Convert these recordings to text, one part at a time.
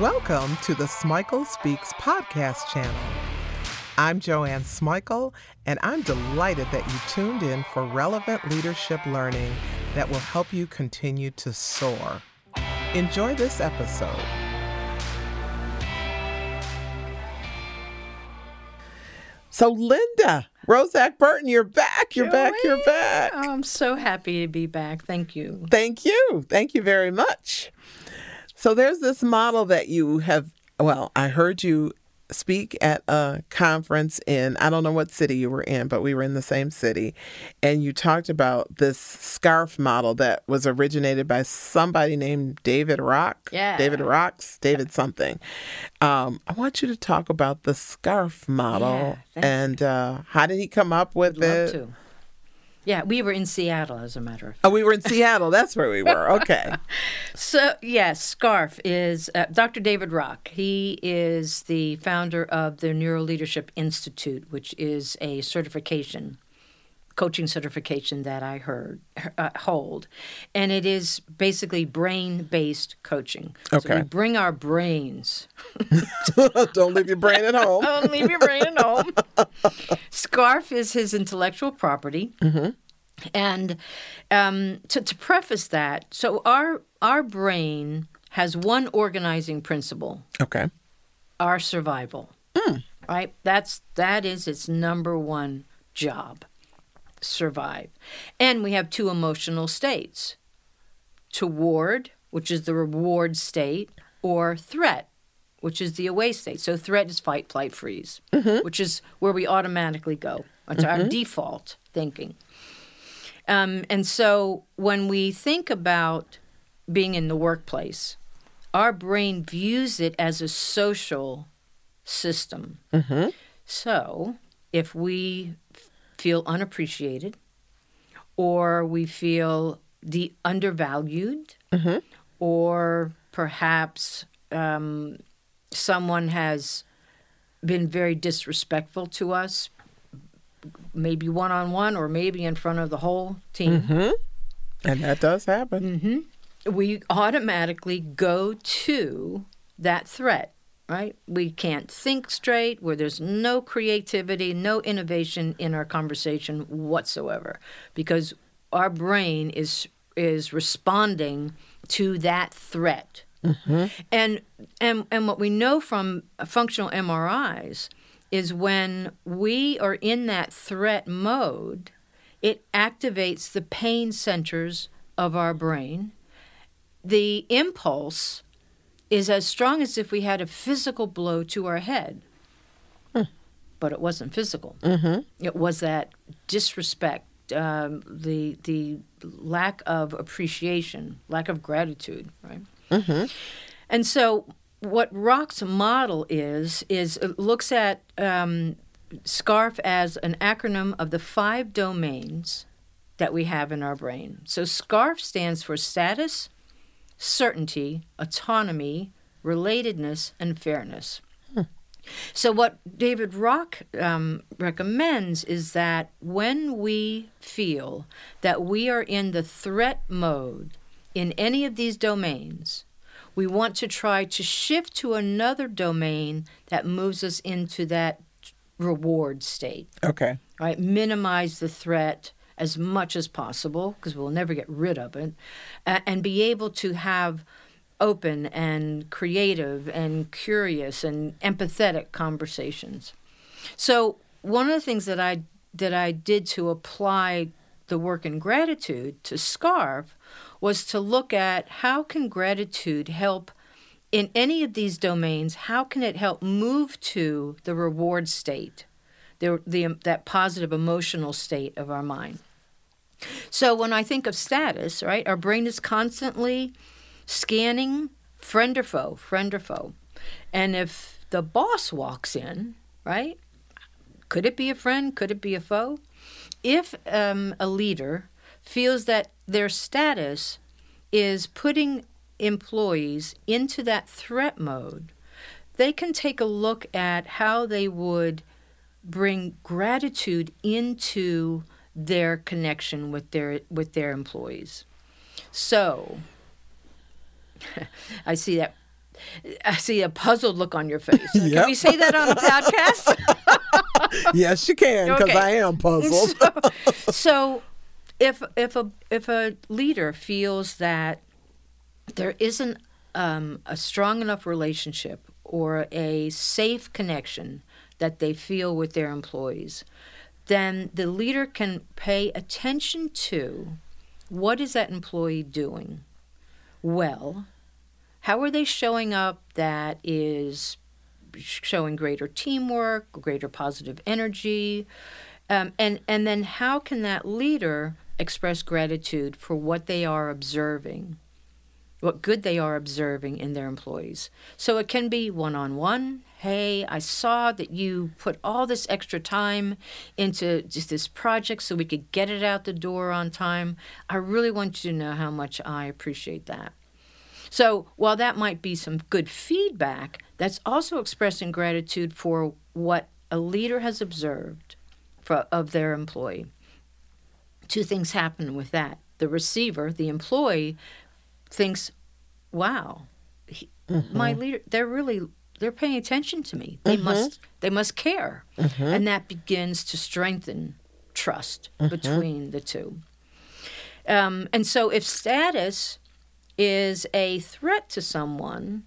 Welcome to the Smikle Speaks podcast channel. I'm Joanne Smikle, and I'm delighted that you tuned in for relevant leadership learning that will help you continue to soar. Enjoy this episode. So, Linda, Roszak Burton, you're back. You're back. You're back. Oh, I'm so happy to be back. Thank you. Thank you. Thank you very much. So, there's this model that you have. Well, I heard you speak at a conference in I don't know what city you were in, but we were in the same city, and you talked about this scarf model that was originated by somebody named David Rock. Yeah. David Rocks, David something. Um, I want you to talk about the scarf model Yeah, and uh, how did he come up with Love it? Yeah, we were in Seattle, as a matter of fact. Oh, we were in Seattle. That's where we were. Okay. So, yes, SCARF is uh, Dr. David Rock. He is the founder of the Neuro Leadership Institute, which is a certification, coaching certification that I heard uh, hold, and it is basically brain-based coaching. So Okay. we bring our brains Don't leave your brain at home. Don't leave your brain at home. Scarf is his intellectual property. And um, to, to preface that, so our our brain has one organizing principle: Okay. our survival. Right? That's that is its number one job: survive. And we have two emotional states: toward, which is the reward state, or threat, which is the away state. So threat is fight, flight, freeze, mm-hmm. which is where we automatically go. It's our mm-hmm. default thinking. Um, and so when we think about being in the workplace, our brain views it as a social system. Mm-hmm. So if we feel unappreciated or we feel the undervalued mm-hmm. or perhaps um, someone has been very disrespectful to us, maybe one on one or maybe in front of the whole team, mm-hmm. And that does happen. Mm-hmm. we automatically go to that threat, right? We can't think straight, where there's no creativity, no innovation in our conversation whatsoever, because our brain is is responding to that threat. Mm-hmm. And and and what we know from functional MRIs is when we are in that threat mode, it activates the pain centers of our brain. The impulse is as strong as if we had a physical blow to our head. But it wasn't physical. It was that disrespect, um, the the lack of appreciation, lack of gratitude, right? And so, what Rock's model is is it looks at um, SCARF as an acronym of the five domains that we have in our brain. So, SCARF stands for status, certainty, autonomy, relatedness, and fairness. So, what David Rock um, recommends is that when we feel that we are in the threat mode in any of these domains, we want to try to shift to another domain that moves us into that reward state, Okay. right? Minimize the threat as much as possible because we'll never get rid of it, uh, and be able to have open and creative and curious and empathetic conversations. So one of the things that I that I did to apply the work in gratitude to Scarf was to look at how can gratitude help in any of these domains, how can it help move to the reward state, the, the, that positive emotional state of our mind? So when I think of status, right, our brain is constantly scanning friend or foe, friend or foe. And if the boss walks in, right, could it be a friend? Could it be a foe? If um, a leader feels that their status is putting employees into that threat mode, they can take a look at how they would bring gratitude into their connection with their with their employees. So I see that I see a puzzled look on your face. Can Yep. we say that on a podcast? yes, you can because Okay. I am puzzled. so, so if if a if a leader feels that there isn't um, a strong enough relationship or a safe connection that they feel with their employees, then the leader can pay attention to what is that employee doing? Well how are they showing up that is showing greater teamwork greater positive energy? Um, and and then how can that leader express gratitude for what they are observing what good they are observing in their employees so it can be one-on-one hey i saw that you put all this extra time into just this project so we could get it out the door on time i really want you to know how much i appreciate that so while that might be some good feedback, that's also expressing gratitude for what a leader has observed for, of their employee. Two things happen with that. The receiver, the employee, thinks, "Wow, he, my mm-hmm. leader, they're really they're paying attention to me. They mm-hmm. must they must care." Mm-hmm. And that begins to strengthen trust between the two. Um, and so if status is a threat to someone,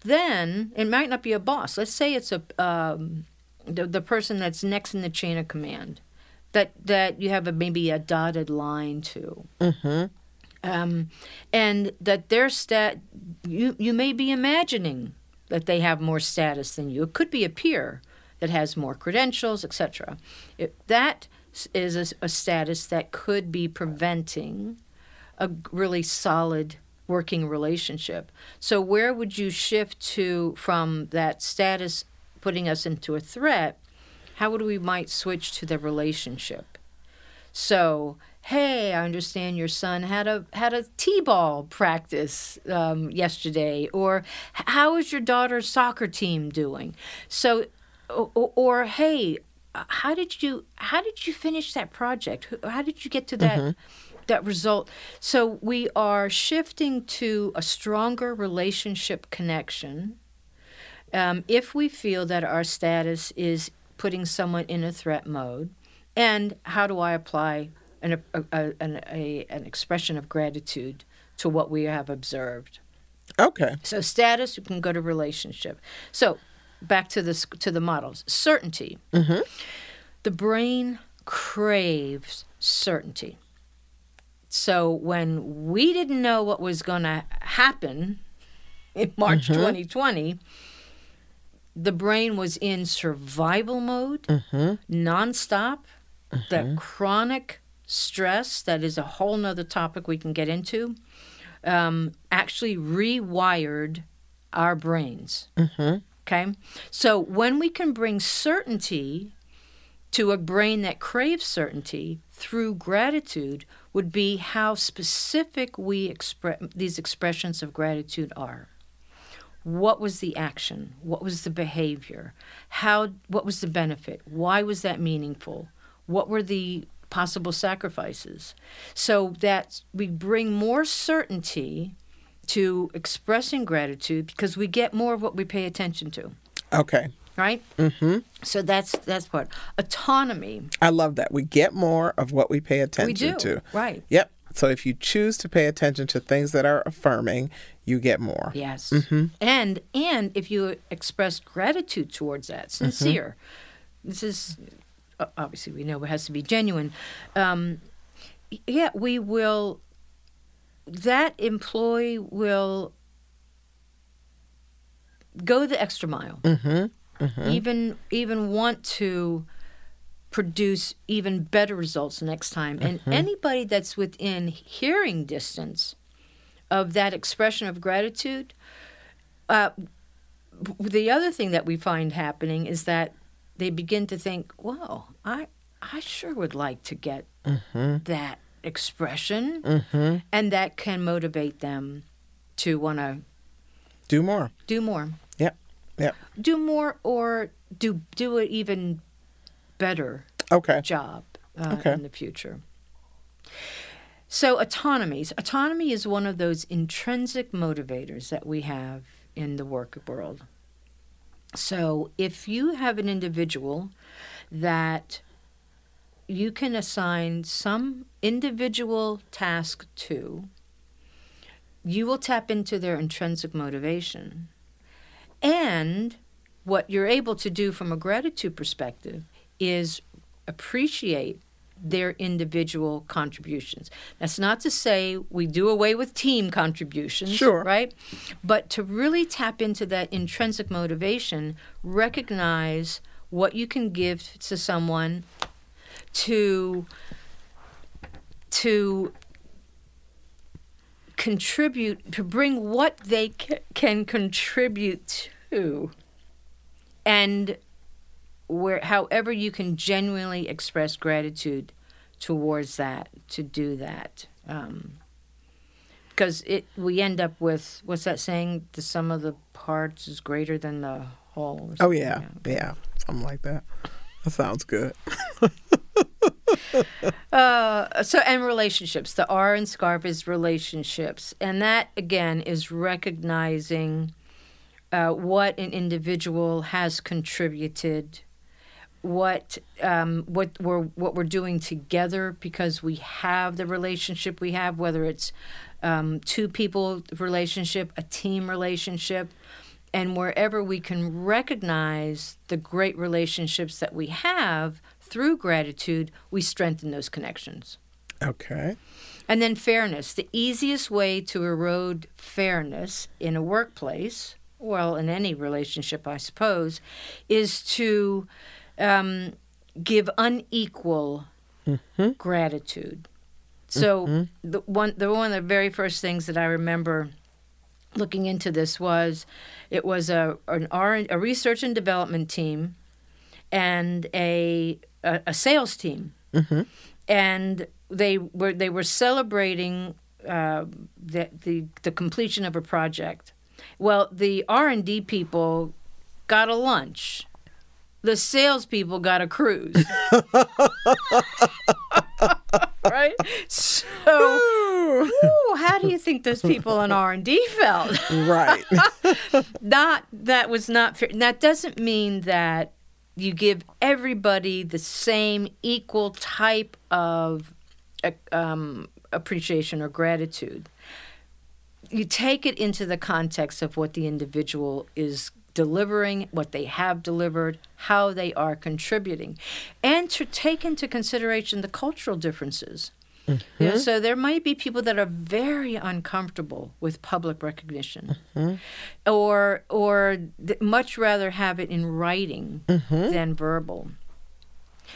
then it might not be a boss. Let's say it's a um, the, the person that's next in the chain of command that that you have a, maybe a dotted line to. Um, and that their stat you you may be imagining that they have more status than you. It could be a peer that has more credentials, etc. That is a, a status that could be preventing a really solid working relationship. So where would you shift to from that status putting us into a threat? How would we might switch to the relationship? So, hey, I understand your son had a had a t-ball practice um, yesterday, or how is your daughter's soccer team doing? So, or, or hey, uh, how did you how did you finish that project? How did you get to that that result? So we are shifting to a stronger relationship connection. Um, if we feel that our status is putting someone in a threat mode, and how do I apply an, a, a, an, a, an expression of gratitude to what we have observed? okay. So status, you can go to relationship. So back to this to the models. Certainty. Mm-hmm. The brain craves certainty. So when we didn't know what was going to happen in March mm-hmm. 2020, the brain was in survival mode, mm-hmm. nonstop. That chronic stress, that is a whole nother topic we can get into, um, actually rewired our brains. Okay? So when we can bring certainty to a brain that craves certainty through gratitude would be how specific we express these expressions of gratitude are. What was the action? What was the behavior? How what was the benefit? Why was that meaningful? What were the possible sacrifices? So that we bring more certainty to expressing gratitude because we get more of what we pay attention to, Okay. right? Mm-hmm. So that's that's part. Autonomy. I love that. We get more of what we pay attention we do, to. right. Yep. So if you choose to pay attention to things that are affirming, you get more. Yes. Mm-hmm. And and if you express gratitude towards that, sincere. This is obviously we know it has to be genuine. Um, yeah, we will. That employee will go the extra mile. Even even want to produce even better results next time. And anybody that's within hearing distance of that expression of gratitude. Uh, the other thing that we find happening is that they begin to think, "Well, I I sure would like to get that expression," and that can motivate them to want to Do more. do more, Yep. Yep. do more, or do do an even better Okay. job uh, Okay. in the future. So autonomies. Autonomy is one of those intrinsic motivators that we have in the work world. So if you have an individual that you can assign some individual task to, you will tap into their intrinsic motivation. And what you're able to do from a gratitude perspective is appreciate their individual contributions. That's not to say we do away with team contributions, Sure. right? But to really tap into that intrinsic motivation, recognize what you can give to someone to to contribute to bring what they ca- can contribute to and where however you can genuinely express gratitude towards that to do that um, because it we end up with what's that saying the sum of the parts is greater than the whole Oh yeah, like yeah, something like that. That sounds good. Uh, so and relationships. The R in SCARF is relationships, and that again is recognizing uh, what an individual has contributed, what um, what we're what we're doing together because we have the relationship we have, whether it's um, two people relationship, a team relationship. And wherever we can recognize the great relationships that we have through gratitude, we strengthen those connections. Okay. And then fairness. The easiest way to erode fairness in a workplace, well, in any relationship, I suppose, is to um, give unequal gratitude. So the one, the one of the very first things that I remember looking into this was it was a an R, a research and development team and a a, a sales team, and they were they were celebrating uh, the, the the completion of a project. Well, the R and D people got a lunch. The salespeople got a cruise. right. So, ooh, how do you think those people in R and D felt? Right. not that was not fair. That doesn't mean that you give everybody the same equal type of uh, um, appreciation or gratitude. You take it into the context of what the individual is delivering, what they have delivered, how they are contributing, and to take into consideration the cultural differences. Mm-hmm. You know, so there might be people that are very uncomfortable with public recognition, mm-hmm. or or th- much rather have it in writing mm-hmm. than verbal.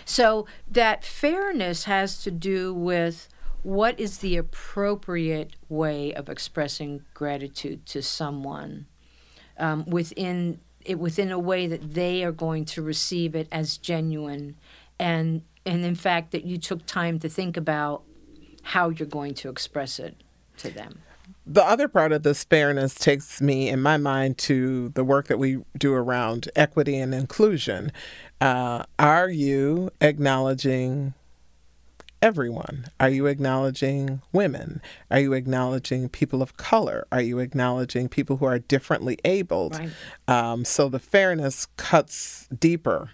So that fairness has to do with what is the appropriate way of expressing gratitude to someone um, within it within a way that they are going to receive it as genuine and and in fact that you took time to think about how you're going to express it to them. the other part of this fairness takes me in my mind to the work that we do around equity and inclusion. Uh, are you acknowledging everyone? Are you acknowledging women? Are you acknowledging people of color? Are you acknowledging people who are differently abled? Right. Um, so the fairness cuts deeper,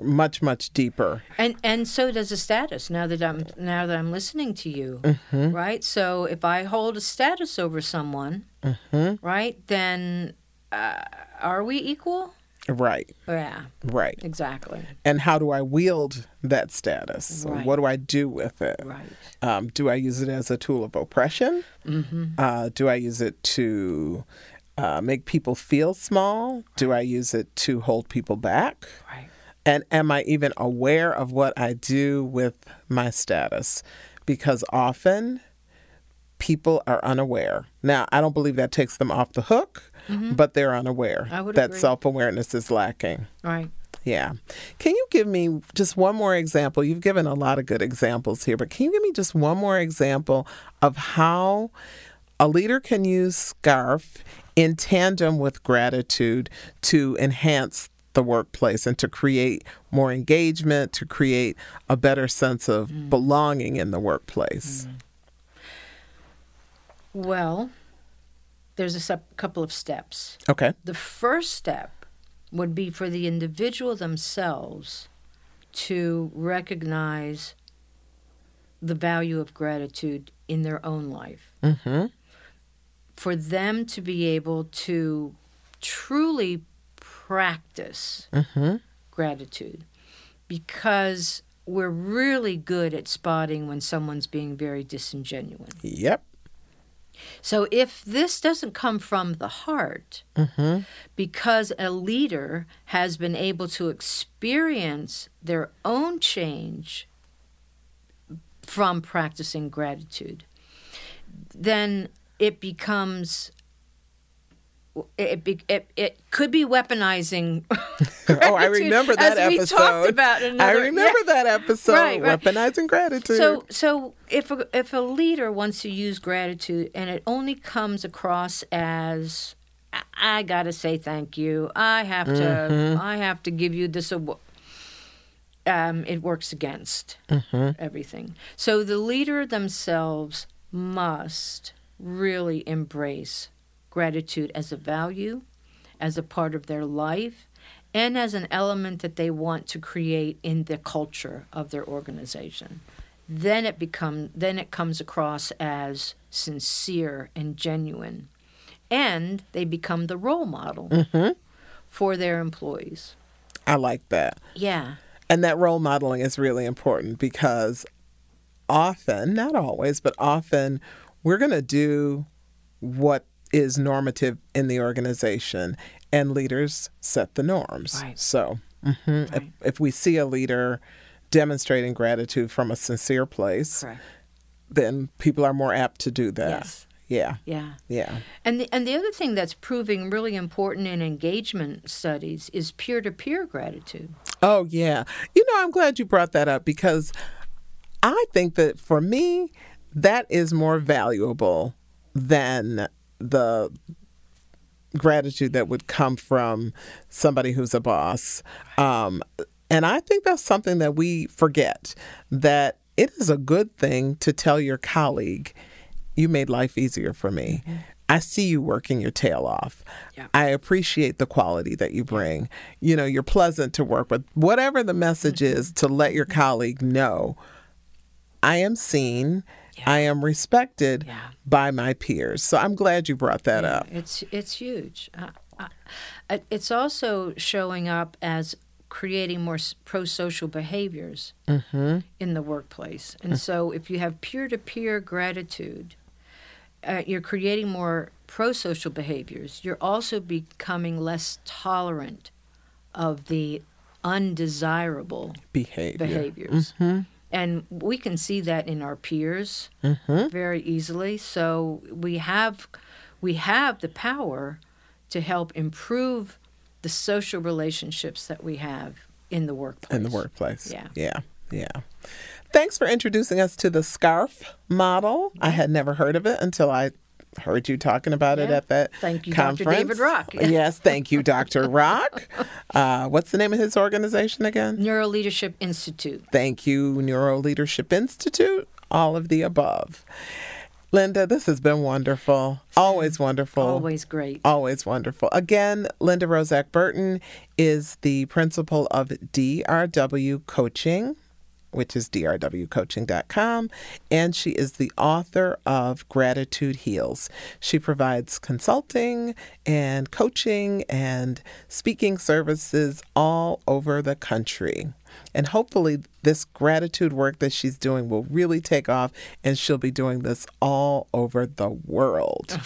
much, much deeper. And and so does the status. Now that I'm now that I'm listening to you, right? So if I hold a status over someone, right, then uh, are we equal? Right, Yeah, right. exactly. And how do I wield that status? Right. What do I do with it? Right. Um, do I use it as a tool of oppression? Mm-hmm. Uh, do I use it to uh, make people feel small? Do I use it to hold people back? Right. And am I even aware of what I do with my status? Because often people are unaware. Now, I don't believe that takes them off the hook, but they're unaware Mm-hmm. That self awareness is lacking. Right. Yeah. Can you give me just one more example? You've given a lot of good examples here, but can you give me just one more example of how a leader can use SCARF in tandem with gratitude to enhance the workplace and to create more engagement, to create a better sense of belonging in the workplace? Well, there's a sep- couple of steps. Okay. The first step would be for the individual themselves to recognize the value of gratitude in their own life. Mm-hmm. For them to be able to truly practice Mm-hmm. gratitude because we're really good at spotting when someone's being very disingenuous. Yep. So if this doesn't come from the heart, Mm-hmm. because a leader has been able to experience their own change from practicing gratitude, then it becomes. It, be, it, it could be weaponizing. Oh, I remember that as episode. We talked about in I another- remember that episode. Right, right. Weaponizing gratitude. So, so if a, if a leader wants to use gratitude and it only comes across as I, I got to say thank you, I have to, Mm-hmm. I have to give you this award. Um, it works against Mm-hmm. everything. So the leader themselves must really embrace gratitude as a value, as a part of their life, and as an element that they want to create in the culture of their organization. Then it become then it comes across as sincere and genuine, and they become the role model mm-hmm. for their employees. I like that. Yeah, And that role modeling is really important because often, not always, but often, we're going to do what is normative in the organization, and leaders set the norms. Right. So, mhm, if, if we see a leader demonstrating gratitude from a sincere place, correct. then people are more apt to do that. Yes. Yeah. Yeah. Yeah. And the, and the other thing that's proving really important in engagement studies is peer to peer gratitude. Oh, yeah. You know, I'm glad you brought that up because I think that for me, that is more valuable than the gratitude that would come from somebody who's a boss. Um, and I think that's something that we forget that it is a good thing to tell your colleague, you made life easier for me. I see you working your tail off. Yeah. I appreciate the quality that you bring. You know, you're pleasant to work with. Whatever the message is, to let your colleague know, I am seen, I am respected Yeah. by my peers. So I'm glad you brought that up. It's it's huge. Uh, uh, it's also showing up as creating more pro social behaviors in the workplace. And so, if you have peer to peer gratitude, uh, you're creating more pro social behaviors. You're also becoming less tolerant of the undesirable Behavior. behaviors. And we can see that in our peers mm-hmm. very easily. So we have we have the power to help improve the social relationships that we have in the workplace. in the workplace. Yeah. Yeah. Yeah. Thanks for introducing us to the scarf model. I had never heard of it until I heard you talking about it at that Thank you, Dr. David Rock. yes, thank you, Dr. Rock. Uh, what's the name of his organization again? Neuro Leadership Institute. Thank you, Neuro Leadership Institute. All of the above. Linda, this has been wonderful. Always wonderful. Always great. Always wonderful. Again, Linda Roszak Burton is the principal of DRW Coaching, which is drwcoaching.com, and she is the author of Gratitude Heals. She provides consulting and coaching and speaking services all over the country. And hopefully, this gratitude work that she's doing will really take off, and she'll be doing this all over the world.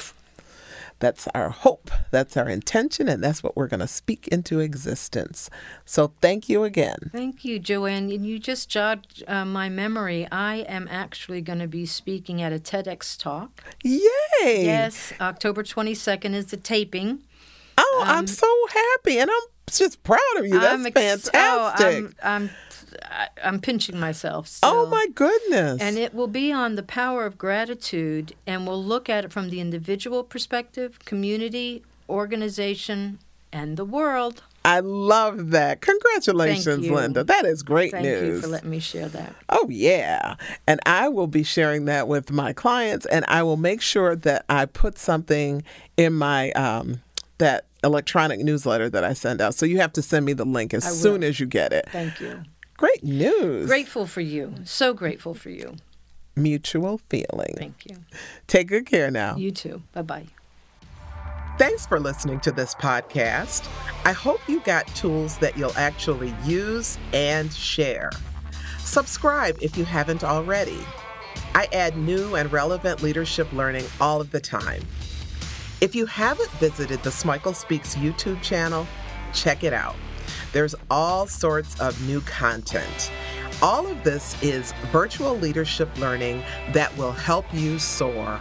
That's our hope, that's our intention, and that's what we're going to speak into existence. So, thank you again. Thank you, Joanne. And you just jogged uh, my memory. I am actually going to be speaking at a TEDx talk. Yay! Yes, October 22nd is the taping. Oh, I'm so happy, and I'm just proud of you. That's I'm ex- fantastic. Oh, I'm, I'm, I'm pinching myself. oh, my goodness. And it will be on the power of gratitude, and we'll look at it from the individual perspective, community, organization, and the world. I love that. Congratulations. Linda. That is great Thank news. you for letting me share that. Oh, yeah. And I will be sharing that with my clients, and I will make sure that I put something in my, um, that electronic newsletter that I send out. So you have to send me the link as soon as you get it. Thank you. Great news. Grateful for you. So grateful for you. Mutual feeling. Thank you. Take good care now. You too. Bye bye. Thanks for listening to this podcast. I hope you got tools that you'll actually use and share. Subscribe if you haven't already. I add new and relevant leadership learning all of the time. If you haven't visited the Smikle Speaks YouTube channel, check it out. There's all sorts of new content. All of this is virtual leadership learning that will help you soar.